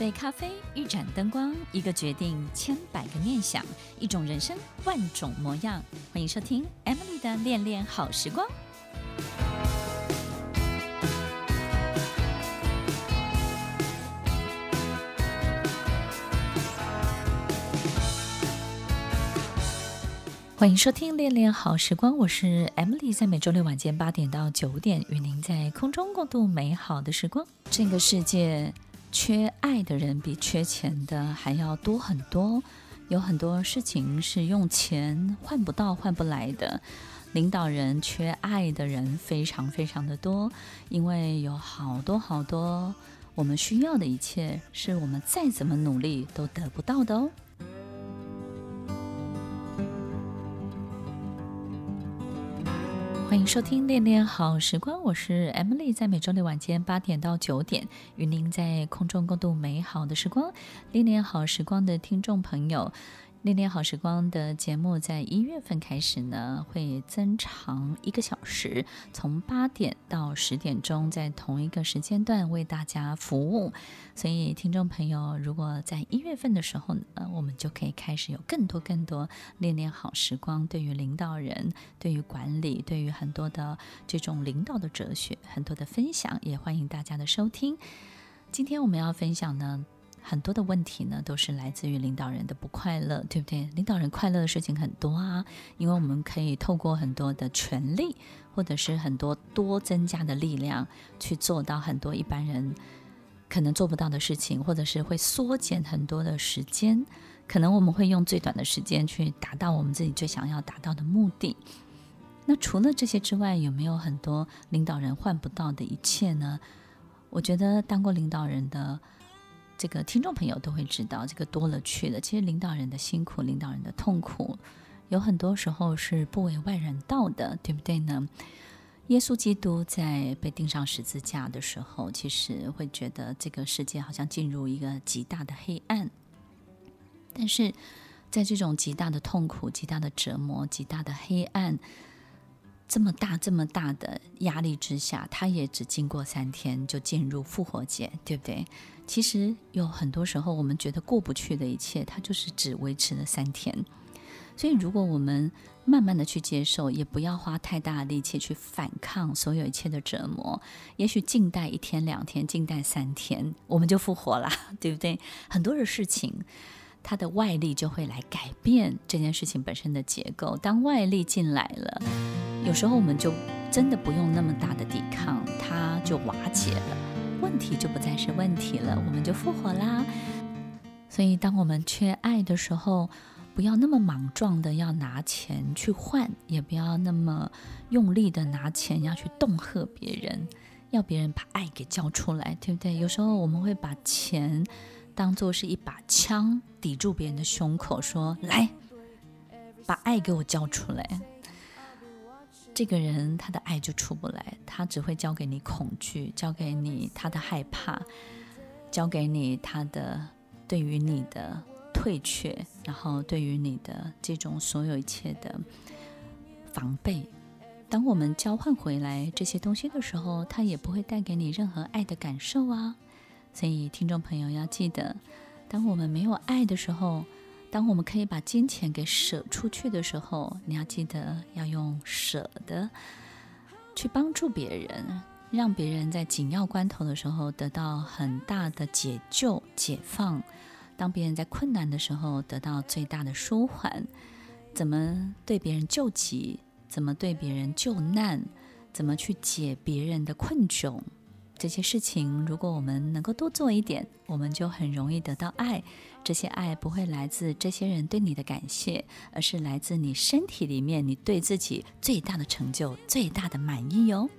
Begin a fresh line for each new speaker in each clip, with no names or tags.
一杯咖啡，一盏灯光，一个决定，千百个念想，一种人生，万种模样。欢迎收听 Emily 的恋恋好时光。欢迎收听《恋恋好时光》，我是 Emily，在每周六晚间八点到九点，与您在空中共度美好的时光。这个世界。缺爱的人比缺钱的还要多很多，有很多事情是用钱换不到、换不来的。领导人缺爱的人非常非常的多，因为有好多好多我们需要的一切，是我们再怎么努力都得不到的哦。欢迎收听《恋恋好时光》，我是 Emily，在每周六晚间八点到九点，与您在空中共度美好的时光。恋恋好时光的听众朋友。恋恋好时光的节目在一月份开始呢，会增长一个小时，从八点到十点钟，在同一个时间段为大家服务。所以，听众朋友，如果在一月份的时候呢，我们就可以开始有更多更多恋恋好时光，对于领导人、对于管理、对于很多的这种领导的哲学，很多的分享，也欢迎大家的收听。今天我们要分享呢。很多的问题呢，都是来自于领导人的不快乐，对不对？领导人快乐的事情很多啊，因为我们可以透过很多的权力，或者是很多多增加的力量，去做到很多一般人可能做不到的事情，或者是会缩减很多的时间。可能我们会用最短的时间去达到我们自己最想要达到的目的。那除了这些之外，有没有很多领导人换不到的一切呢？我觉得当过领导人的。这个听众朋友都会知道，这个多了去了。其实领导人的辛苦，领导人的痛苦，有很多时候是不为外人道的，对不对呢？耶稣基督在被钉上十字架的时候，其实会觉得这个世界好像进入一个极大的黑暗。但是在这种极大的痛苦、极大的折磨、极大的黑暗，这么大、这么大的压力之下，他也只经过三天就进入复活节，对不对？其实有很多时候，我们觉得过不去的一切，它就是只维持了三天。所以，如果我们慢慢的去接受，也不要花太大的力气去反抗所有一切的折磨，也许静待一天两天，静待三天，我们就复活了，对不对？很多的事情，它的外力就会来改变这件事情本身的结构。当外力进来了，有时候我们就真的不用那么大的抵抗，它就瓦解了。问题就不再是问题了，我们就复活啦。所以，当我们缺爱的时候，不要那么莽撞的要拿钱去换，也不要那么用力的拿钱要去恫吓别人，要别人把爱给交出来，对不对？有时候我们会把钱当做是一把枪抵住别人的胸口，说：“来，把爱给我交出来。”这个人他的爱就出不来，他只会交给你恐惧，交给你他的害怕，交给你他的对于你的退却，然后对于你的这种所有一切的防备。当我们交换回来这些东西的时候，他也不会带给你任何爱的感受啊。所以听众朋友要记得，当我们没有爱的时候。当我们可以把金钱给舍出去的时候，你要记得要用舍的去帮助别人，让别人在紧要关头的时候得到很大的解救、解放；当别人在困难的时候得到最大的舒缓。怎么对别人救急？怎么对别人救难？怎么去解别人的困窘？这些事情，如果我们能够多做一点，我们就很容易得到爱。这些爱不会来自这些人对你的感谢，而是来自你身体里面你对自己最大的成就、最大的满意哟。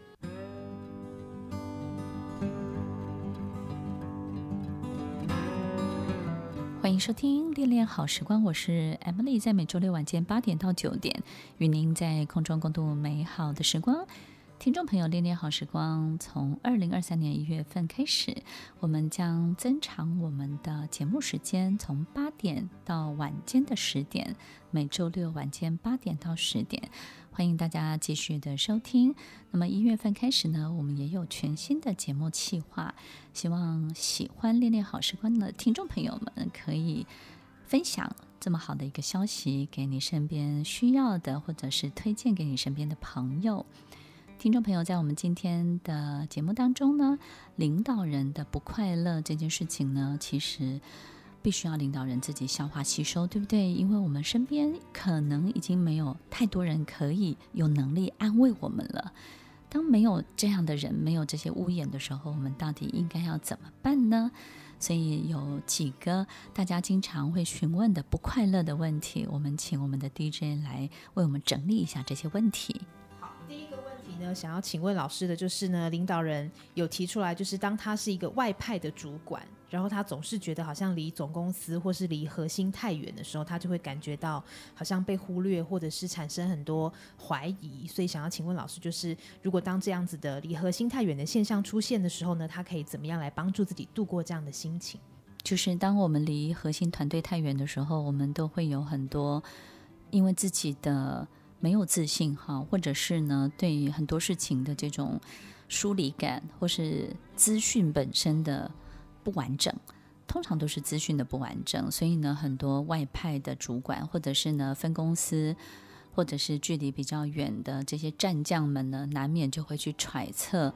欢迎收听《恋恋好时光》，我是 Emily，在每周六晚间八点到九点，与您在空中共度美好的时光。听众朋友，恋恋好时光从二零二三年一月份开始，我们将增长我们的节目时间，从八点到晚间的十点，每周六晚间八点到十点，欢迎大家继续的收听。那么一月份开始呢，我们也有全新的节目企划，希望喜欢恋恋好时光的听众朋友们可以分享这么好的一个消息给你身边需要的，或者是推荐给你身边的朋友。听众朋友，在我们今天的节目当中呢，领导人的不快乐这件事情呢，其实必须要领导人自己消化吸收，对不对？因为我们身边可能已经没有太多人可以有能力安慰我们了。当没有这样的人，没有这些屋檐的时候，我们到底应该要怎么办呢？所以有几个大家经常会询问的不快乐的问题，我们请我们的 DJ 来为我们整理一下这些问题。
想要请问老师的就是呢，领导人有提出来，就是当他是一个外派的主管，然后他总是觉得好像离总公司或是离核心太远的时候，他就会感觉到好像被忽略，或者是产生很多怀疑。所以想要请问老师，就是如果当这样子的离核心太远的现象出现的时候呢，他可以怎么样来帮助自己度过这样的心情？
就是当我们离核心团队太远的时候，我们都会有很多因为自己的。没有自信哈，或者是呢，对很多事情的这种疏离感，或是资讯本身的不完整，通常都是资讯的不完整。所以呢，很多外派的主管，或者是呢分公司，或者是距离比较远的这些战将们呢，难免就会去揣测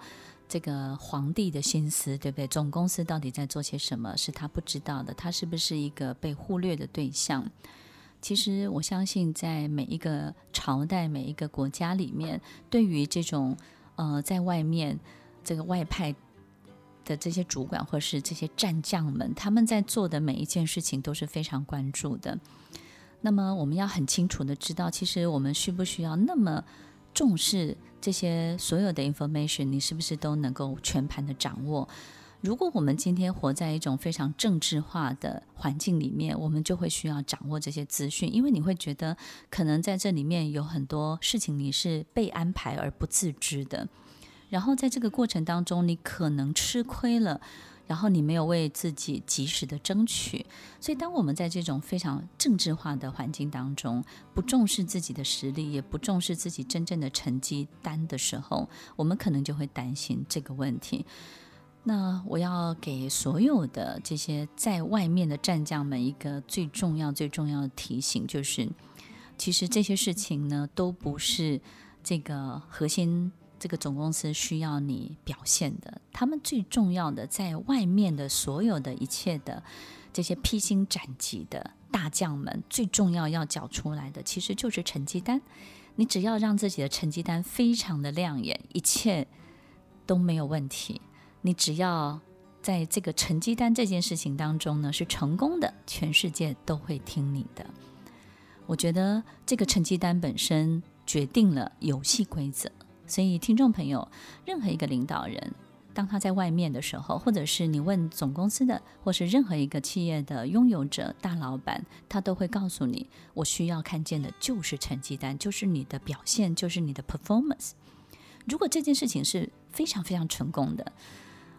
这个皇帝的心思，对不对？总公司到底在做些什么？是他不知道的，他是不是一个被忽略的对象？其实我相信，在每一个朝代、每一个国家里面，对于这种呃，在外面这个外派的这些主管或是这些战将们，他们在做的每一件事情都是非常关注的。那么，我们要很清楚的知道，其实我们需不需要那么重视这些所有的 information？你是不是都能够全盘的掌握？如果我们今天活在一种非常政治化的环境里面，我们就会需要掌握这些资讯，因为你会觉得可能在这里面有很多事情你是被安排而不自知的，然后在这个过程当中你可能吃亏了，然后你没有为自己及时的争取，所以当我们在这种非常政治化的环境当中，不重视自己的实力，也不重视自己真正的成绩单的时候，我们可能就会担心这个问题。那我要给所有的这些在外面的战将们一个最重要、最重要的提醒，就是，其实这些事情呢，都不是这个核心这个总公司需要你表现的。他们最重要的，在外面的所有的一切的这些披荆斩棘的大将们，最重要要缴出来的，其实就是成绩单。你只要让自己的成绩单非常的亮眼，一切都没有问题。你只要在这个成绩单这件事情当中呢，是成功的，全世界都会听你的。我觉得这个成绩单本身决定了游戏规则，所以听众朋友，任何一个领导人，当他在外面的时候，或者是你问总公司的，或是任何一个企业的拥有者、大老板，他都会告诉你，我需要看见的就是成绩单，就是你的表现，就是你的 performance。如果这件事情是非常非常成功的。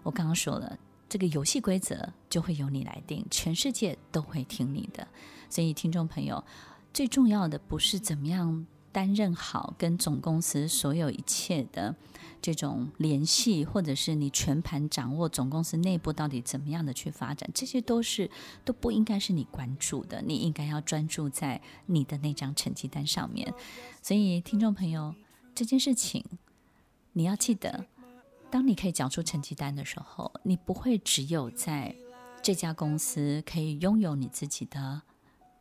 我刚刚说了，这个游戏规则就会由你来定，全世界都会听你的。所以，听众朋友，最重要的不是怎么样担任好跟总公司所有一切的这种联系，或者是你全盘掌握总公司内部到底怎么样的去发展，这些都是都不应该是你关注的。你应该要专注在你的那张成绩单上面。所以，听众朋友，这件事情你要记得。当你可以讲出成绩单的时候，你不会只有在这家公司可以拥有你自己的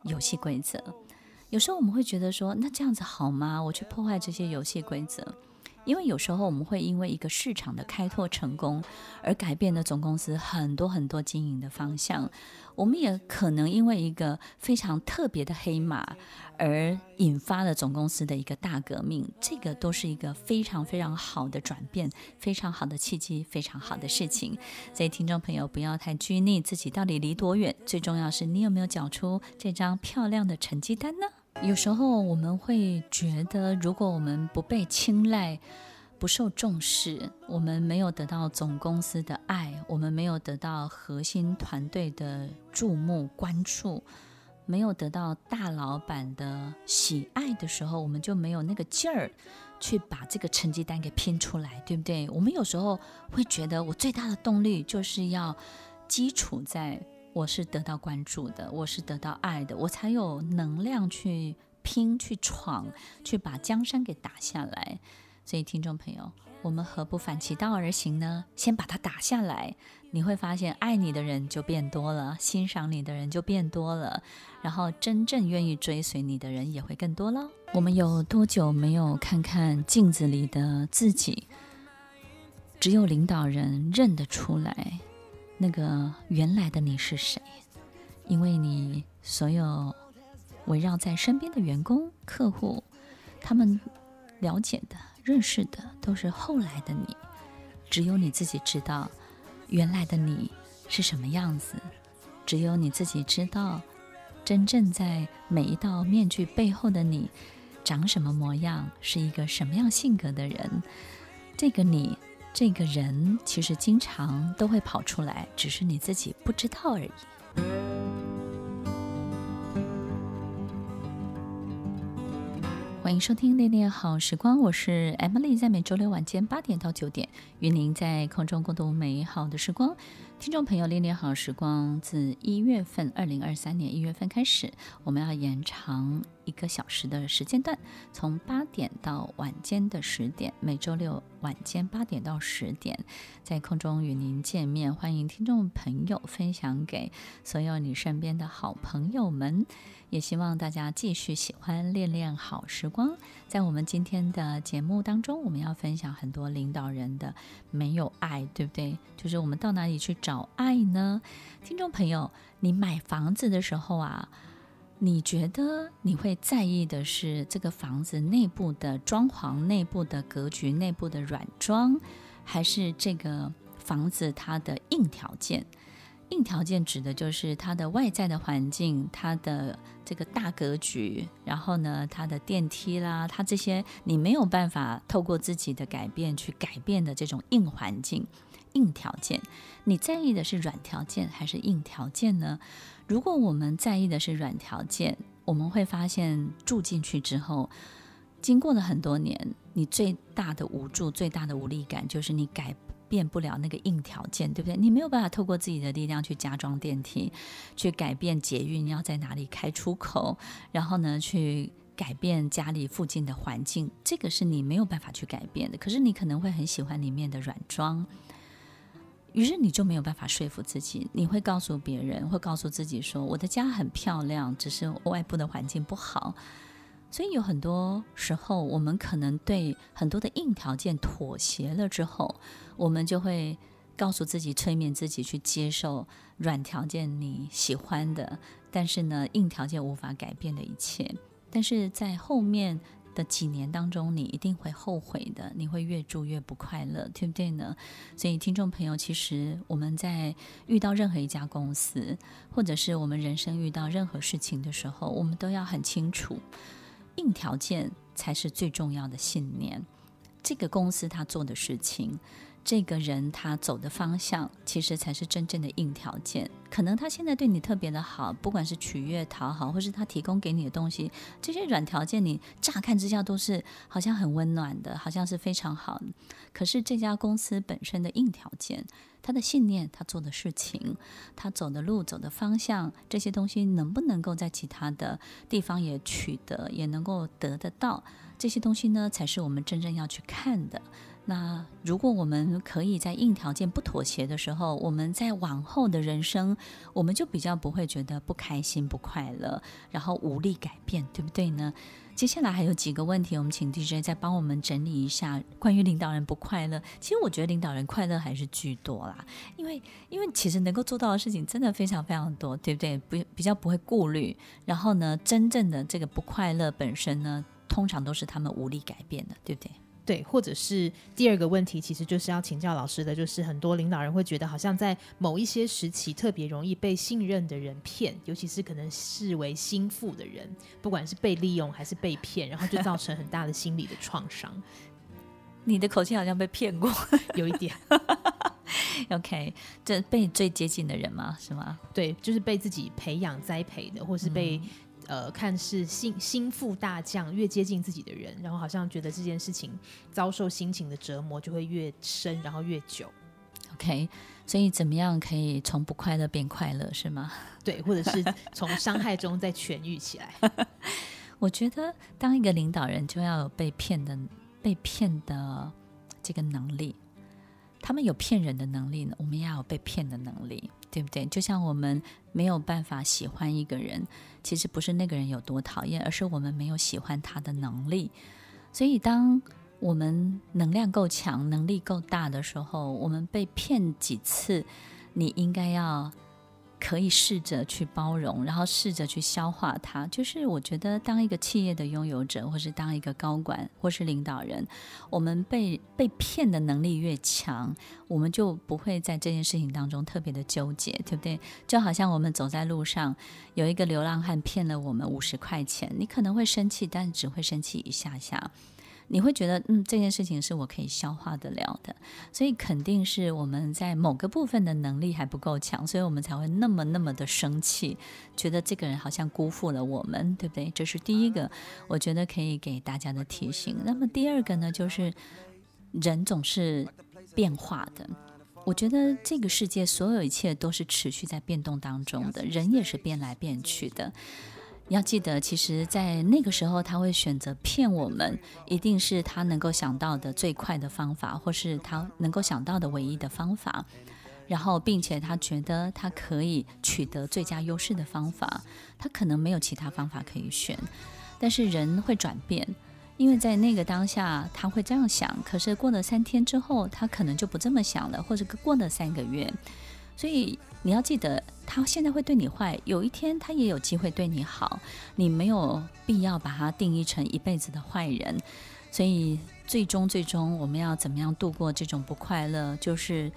游戏规则。有时候我们会觉得说，那这样子好吗？我去破坏这些游戏规则。因为有时候我们会因为一个市场的开拓成功而改变了总公司很多很多经营的方向，我们也可能因为一个非常特别的黑马而引发了总公司的一个大革命，这个都是一个非常非常好的转变，非常好的契机，非常好的事情。所以听众朋友不要太拘泥自己到底离多远，最重要是你有没有缴出这张漂亮的成绩单呢？有时候我们会觉得，如果我们不被青睐、不受重视，我们没有得到总公司的爱，我们没有得到核心团队的注目关注，没有得到大老板的喜爱的时候，我们就没有那个劲儿去把这个成绩单给拼出来，对不对？我们有时候会觉得，我最大的动力就是要基础在我是得到关注的，我是得到爱的，我才有能量去拼、去闯、去把江山给打下来。所以，听众朋友，我们何不反其道而行呢？先把它打下来，你会发现爱你的人就变多了，欣赏你的人就变多了，然后真正愿意追随你的人也会更多喽。我们有多久没有看看镜子里的自己？只有领导人认得出来，那个原来的你是谁，因为你所有围绕在身边的员工、客户，他们了解的。认识的都是后来的你，只有你自己知道原来的你是什么样子，只有你自己知道真正在每一道面具背后的你长什么模样，是一个什么样性格的人。这个你，这个人，其实经常都会跑出来，只是你自己不知道而已。欢迎收听《恋恋好时光》，我是 Emily，在每周六晚间八点到九点，与您在空中共度美好的时光。听众朋友，《恋恋好时光》自一月份，二零二三年一月份开始，我们要延长一个小时的时间段，从八点到晚间的十点，每周六晚间八点到十点，在空中与您见面。欢迎听众朋友分享给所有你身边的好朋友们。也希望大家继续喜欢《恋恋好时光》。在我们今天的节目当中，我们要分享很多领导人的没有爱，对不对？就是我们到哪里去找爱呢？听众朋友，你买房子的时候啊，你觉得你会在意的是这个房子内部的装潢、内部的格局、内部的软装，还是这个房子它的硬条件？硬条件指的就是它的外在的环境，它的这个大格局，然后呢，它的电梯啦，它这些你没有办法透过自己的改变去改变的这种硬环境、硬条件。你在意的是软条件还是硬条件呢？如果我们在意的是软条件，我们会发现住进去之后，经过了很多年，你最大的无助、最大的无力感就是你改。变不了那个硬条件，对不对？你没有办法透过自己的力量去加装电梯，去改变捷运要在哪里开出口，然后呢，去改变家里附近的环境，这个是你没有办法去改变的。可是你可能会很喜欢里面的软装，于是你就没有办法说服自己。你会告诉别人，会告诉自己说：“我的家很漂亮，只是外部的环境不好。”所以有很多时候，我们可能对很多的硬条件妥协了之后，我们就会告诉自己、催眠自己去接受软条件你喜欢的，但是呢，硬条件无法改变的一切。但是在后面的几年当中，你一定会后悔的，你会越住越不快乐，对不对呢？所以，听众朋友，其实我们在遇到任何一家公司，或者是我们人生遇到任何事情的时候，我们都要很清楚。硬条件才是最重要的信念。这个公司他做的事情，这个人他走的方向，其实才是真正的硬条件。可能他现在对你特别的好，不管是取悦、讨好，或是他提供给你的东西，这些软条件，你乍看之下都是好像很温暖的，好像是非常好。可是这家公司本身的硬条件，他的信念，他做的事情，他走的路、走的方向，这些东西能不能够在其他的地方也取得，也能够得得到？这些东西呢，才是我们真正要去看的。那如果我们可以在硬条件不妥协的时候，我们在往后的人生，我们就比较不会觉得不开心、不快乐，然后无力改变，对不对呢？接下来还有几个问题，我们请 DJ 再帮我们整理一下关于领导人不快乐。其实我觉得领导人快乐还是居多啦，因为因为其实能够做到的事情真的非常非常多，对不对？不比较不会顾虑，然后呢，真正的这个不快乐本身呢，通常都是他们无力改变的，对不对？
对，或者是第二个问题，其实就是要请教老师的，就是很多领导人会觉得，好像在某一些时期特别容易被信任的人骗，尤其是可能视为心腹的人，不管是被利用还是被骗，然后就造成很大的心理的创伤。
你的口气好像被骗过，
有一点。
OK，这被最接近的人吗？是吗？
对，就是被自己培养栽培的，或是被、嗯、呃看似心心腹大将，越接近自己的人，然后好像觉得这件事情遭受心情的折磨就会越深，然后越久。
OK，所以怎么样可以从不快乐变快乐，是吗？
对，或者是从伤害中再痊愈起来。
我觉得当一个领导人就要有被骗的被骗的这个能力。他们有骗人的能力呢，我们也要有被骗的能力，对不对？就像我们没有办法喜欢一个人，其实不是那个人有多讨厌，而是我们没有喜欢他的能力。所以，当我们能量够强、能力够大的时候，我们被骗几次，你应该要。可以试着去包容，然后试着去消化它。就是我觉得，当一个企业的拥有者，或是当一个高管，或是领导人，我们被被骗的能力越强，我们就不会在这件事情当中特别的纠结，对不对？就好像我们走在路上，有一个流浪汉骗了我们五十块钱，你可能会生气，但只会生气一下下。你会觉得，嗯，这件事情是我可以消化得了的，所以肯定是我们在某个部分的能力还不够强，所以我们才会那么那么的生气，觉得这个人好像辜负了我们，对不对？这是第一个，我觉得可以给大家的提醒。那么第二个呢，就是人总是变化的，我觉得这个世界所有一切都是持续在变动当中的，人也是变来变去的。要记得，其实，在那个时候，他会选择骗我们，一定是他能够想到的最快的方法，或是他能够想到的唯一的方法。然后，并且他觉得他可以取得最佳优势的方法，他可能没有其他方法可以选。但是人会转变，因为在那个当下他会这样想，可是过了三天之后，他可能就不这么想了，或者过了三个月。所以你要记得，他现在会对你坏，有一天他也有机会对你好。你没有必要把他定义成一辈子的坏人。所以最终最终，我们要怎么样度过这种不快乐？就是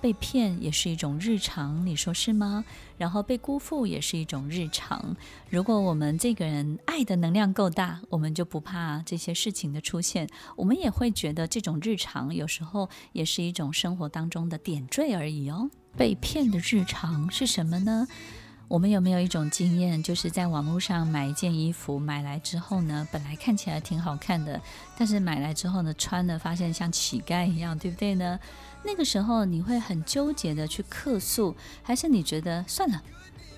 被骗也是一种日常，你说是吗？然后被辜负也是一种日常。如果我们这个人爱的能量够大，我们就不怕这些事情的出现。我们也会觉得这种日常有时候也是一种生活当中的点缀而已哦。被骗的日常是什么呢？我们有没有一种经验，就是在网络上买一件衣服，买来之后呢，本来看起来挺好看的，但是买来之后呢，穿了发现像乞丐一样，对不对呢？那个时候你会很纠结的去客诉，还是你觉得算了，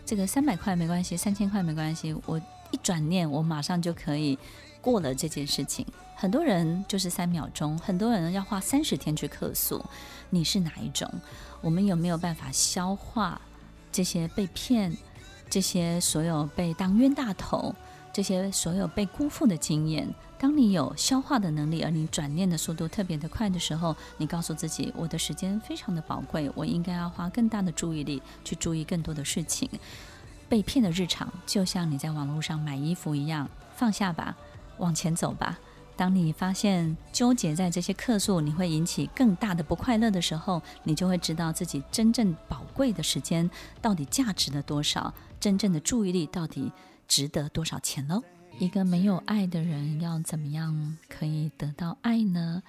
这个三百块没关系，三千块没关系，我一转念，我马上就可以过了这件事情。很多人就是三秒钟，很多人要花三十天去客诉。你是哪一种？我们有没有办法消化这些被骗、这些所有被当冤大头、这些所有被辜负的经验？当你有消化的能力，而你转念的速度特别的快的时候，你告诉自己：我的时间非常的宝贵，我应该要花更大的注意力去注意更多的事情。被骗的日常，就像你在网络上买衣服一样，放下吧，往前走吧。当你发现纠结在这些客诉，你会引起更大的不快乐的时候，你就会知道自己真正宝贵的时间到底价值了多少，真正的注意力到底值得多少钱喽。一个没有爱的人要怎么样可以得到爱呢？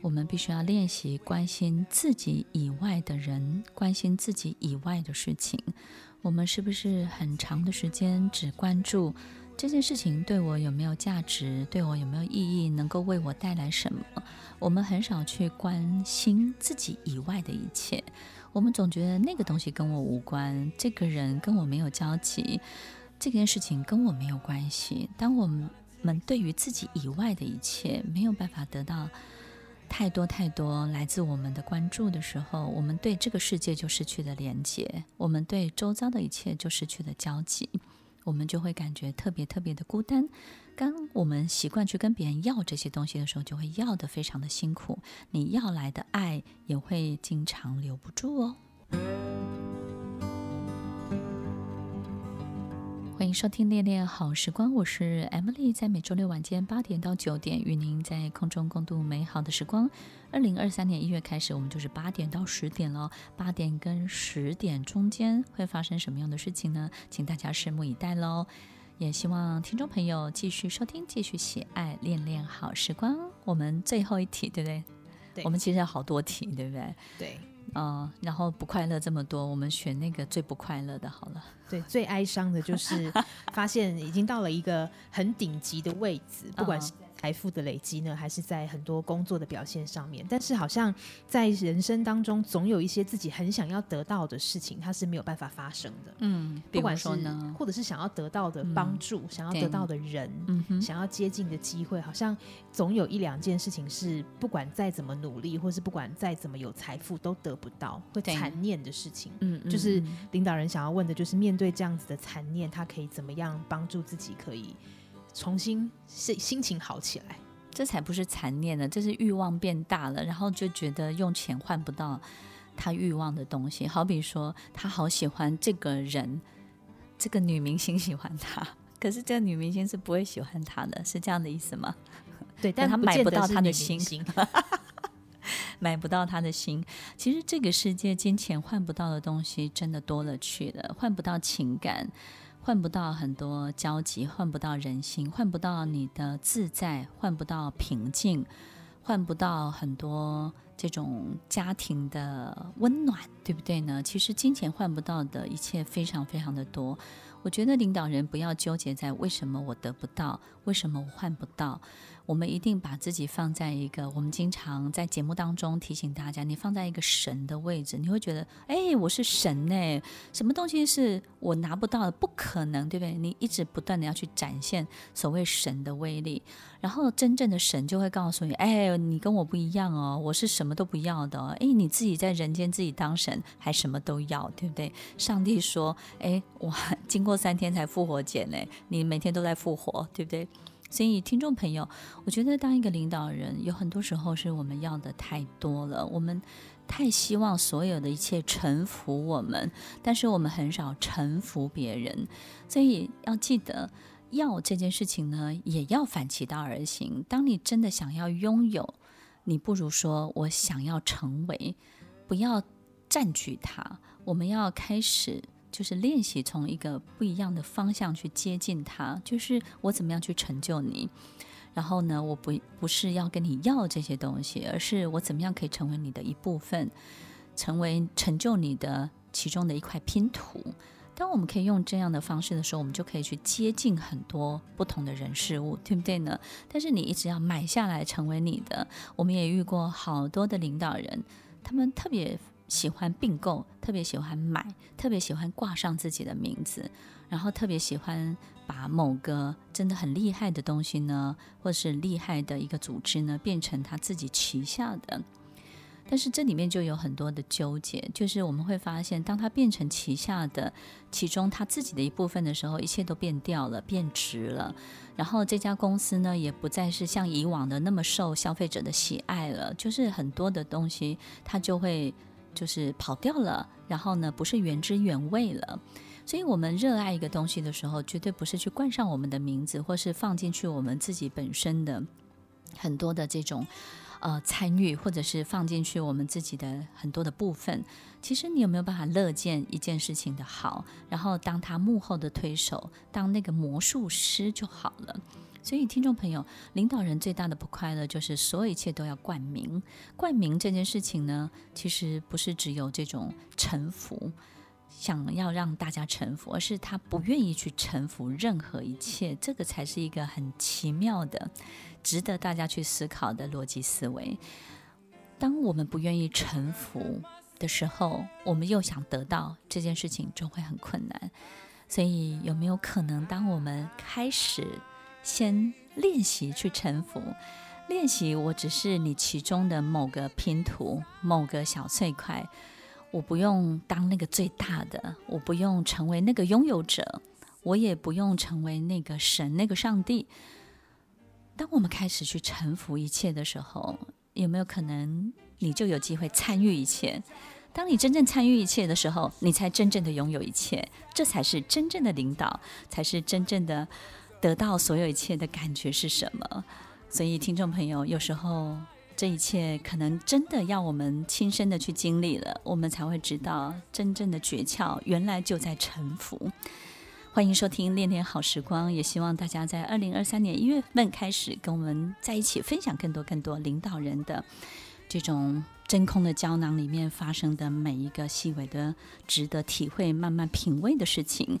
我们必须要练习关心自己以外的人，关心自己以外的事情。我们是不是很长的时间只关注？这件事情对我有没有价值？对我有没有意义？能够为我带来什么？我们很少去关心自己以外的一切。我们总觉得那个东西跟我无关，这个人跟我没有交集，这件事情跟我没有关系。当我们对于自己以外的一切没有办法得到太多太多来自我们的关注的时候，我们对这个世界就失去了连接，我们对周遭的一切就失去了交集。我们就会感觉特别特别的孤单。当我们习惯去跟别人要这些东西的时候，就会要的非常的辛苦。你要来的爱也会经常留不住哦。迎收听《恋恋好时光》，我是 Emily，在每周六晚间八点到九点，与您在空中共度美好的时光。二零二三年一月开始，我们就是八点到十点了。八点跟十点中间会发生什么样的事情呢？请大家拭目以待喽！也希望听众朋友继续收听，继续喜爱《恋恋好时光》。我们最后一题，对不对？
对，
我们其实有好多题，对不对？
对。
嗯，然后不快乐这么多，我们选那个最不快乐的好了。
对，最哀伤的就是发现已经到了一个很顶级的位置，不管是。财富的累积呢，还是在很多工作的表现上面？但是好像在人生当中，总有一些自己很想要得到的事情，它是没有办法发生的。
嗯，
不管是或者是想要得到的帮助，嗯、想要得到的人，嗯、想要接近的机会，好像总有一两件事情是不管再怎么努力，或是不管再怎么有财富，都得不到，会残念的事情。嗯，就是领导人想要问的，就是面对这样子的残念，他可以怎么样帮助自己，可以？重新是心情好起来，
这才不是残念呢，这是欲望变大了，然后就觉得用钱换不到他欲望的东西。好比说，他好喜欢这个人，这个女明星喜欢他，可是这个女明星是不会喜欢他的，是这样的意思吗？
对，但
他买不到他的心，买不到他的心。其实这个世界金钱换不到的东西真的多了去了，换不到情感。换不到很多交集，换不到人心，换不到你的自在，换不到平静，换不到很多这种家庭的温暖，对不对呢？其实金钱换不到的一切非常非常的多。我觉得领导人不要纠结在为什么我得不到，为什么我换不到。我们一定把自己放在一个，我们经常在节目当中提醒大家，你放在一个神的位置，你会觉得，哎，我是神呢，什么东西是我拿不到的？不可能，对不对？你一直不断的要去展现所谓神的威力，然后真正的神就会告诉你，哎，你跟我不一样哦，我是什么都不要的哦，哎，你自己在人间自己当神，还什么都要，对不对？上帝说，哎，我经过三天才复活节呢，你每天都在复活，对不对？所以，听众朋友，我觉得当一个领导人，有很多时候是我们要的太多了，我们太希望所有的一切臣服我们，但是我们很少臣服别人。所以要记得，要这件事情呢，也要反其道而行。当你真的想要拥有，你不如说我想要成为，不要占据它。我们要开始。就是练习从一个不一样的方向去接近他，就是我怎么样去成就你。然后呢，我不不是要跟你要这些东西，而是我怎么样可以成为你的一部分，成为成就你的其中的一块拼图。当我们可以用这样的方式的时候，我们就可以去接近很多不同的人事物，对不对呢？但是你一直要买下来成为你的，我们也遇过好多的领导人，他们特别。喜欢并购，特别喜欢买，特别喜欢挂上自己的名字，然后特别喜欢把某个真的很厉害的东西呢，或是厉害的一个组织呢，变成他自己旗下的。但是这里面就有很多的纠结，就是我们会发现，当他变成旗下的其中他自己的一部分的时候，一切都变掉了，变质了。然后这家公司呢，也不再是像以往的那么受消费者的喜爱了，就是很多的东西它就会。就是跑掉了，然后呢，不是原汁原味了。所以，我们热爱一个东西的时候，绝对不是去冠上我们的名字，或是放进去我们自己本身的很多的这种呃参与，或者是放进去我们自己的很多的部分。其实，你有没有办法乐见一件事情的好，然后当他幕后的推手，当那个魔术师就好了。所以，听众朋友，领导人最大的不快乐就是所有一切都要冠名。冠名这件事情呢，其实不是只有这种臣服，想要让大家臣服，而是他不愿意去臣服任何一切。这个才是一个很奇妙的、值得大家去思考的逻辑思维。当我们不愿意臣服的时候，我们又想得到这件事情，就会很困难。所以，有没有可能，当我们开始先练习去臣服，练习我只是你其中的某个拼图，某个小碎块。我不用当那个最大的，我不用成为那个拥有者，我也不用成为那个神、那个上帝。当我们开始去臣服一切的时候，有没有可能你就有机会参与一切？当你真正参与一切的时候，你才真正的拥有一切。这才是真正的领导，才是真正的。得到所有一切的感觉是什么？所以，听众朋友，有时候这一切可能真的要我们亲身的去经历了，我们才会知道真正的诀窍原来就在沉浮。欢迎收听《恋恋好时光》，也希望大家在二零二三年一月份开始跟我们在一起分享更多更多领导人的这种真空的胶囊里面发生的每一个细微的、值得体会、慢慢品味的事情。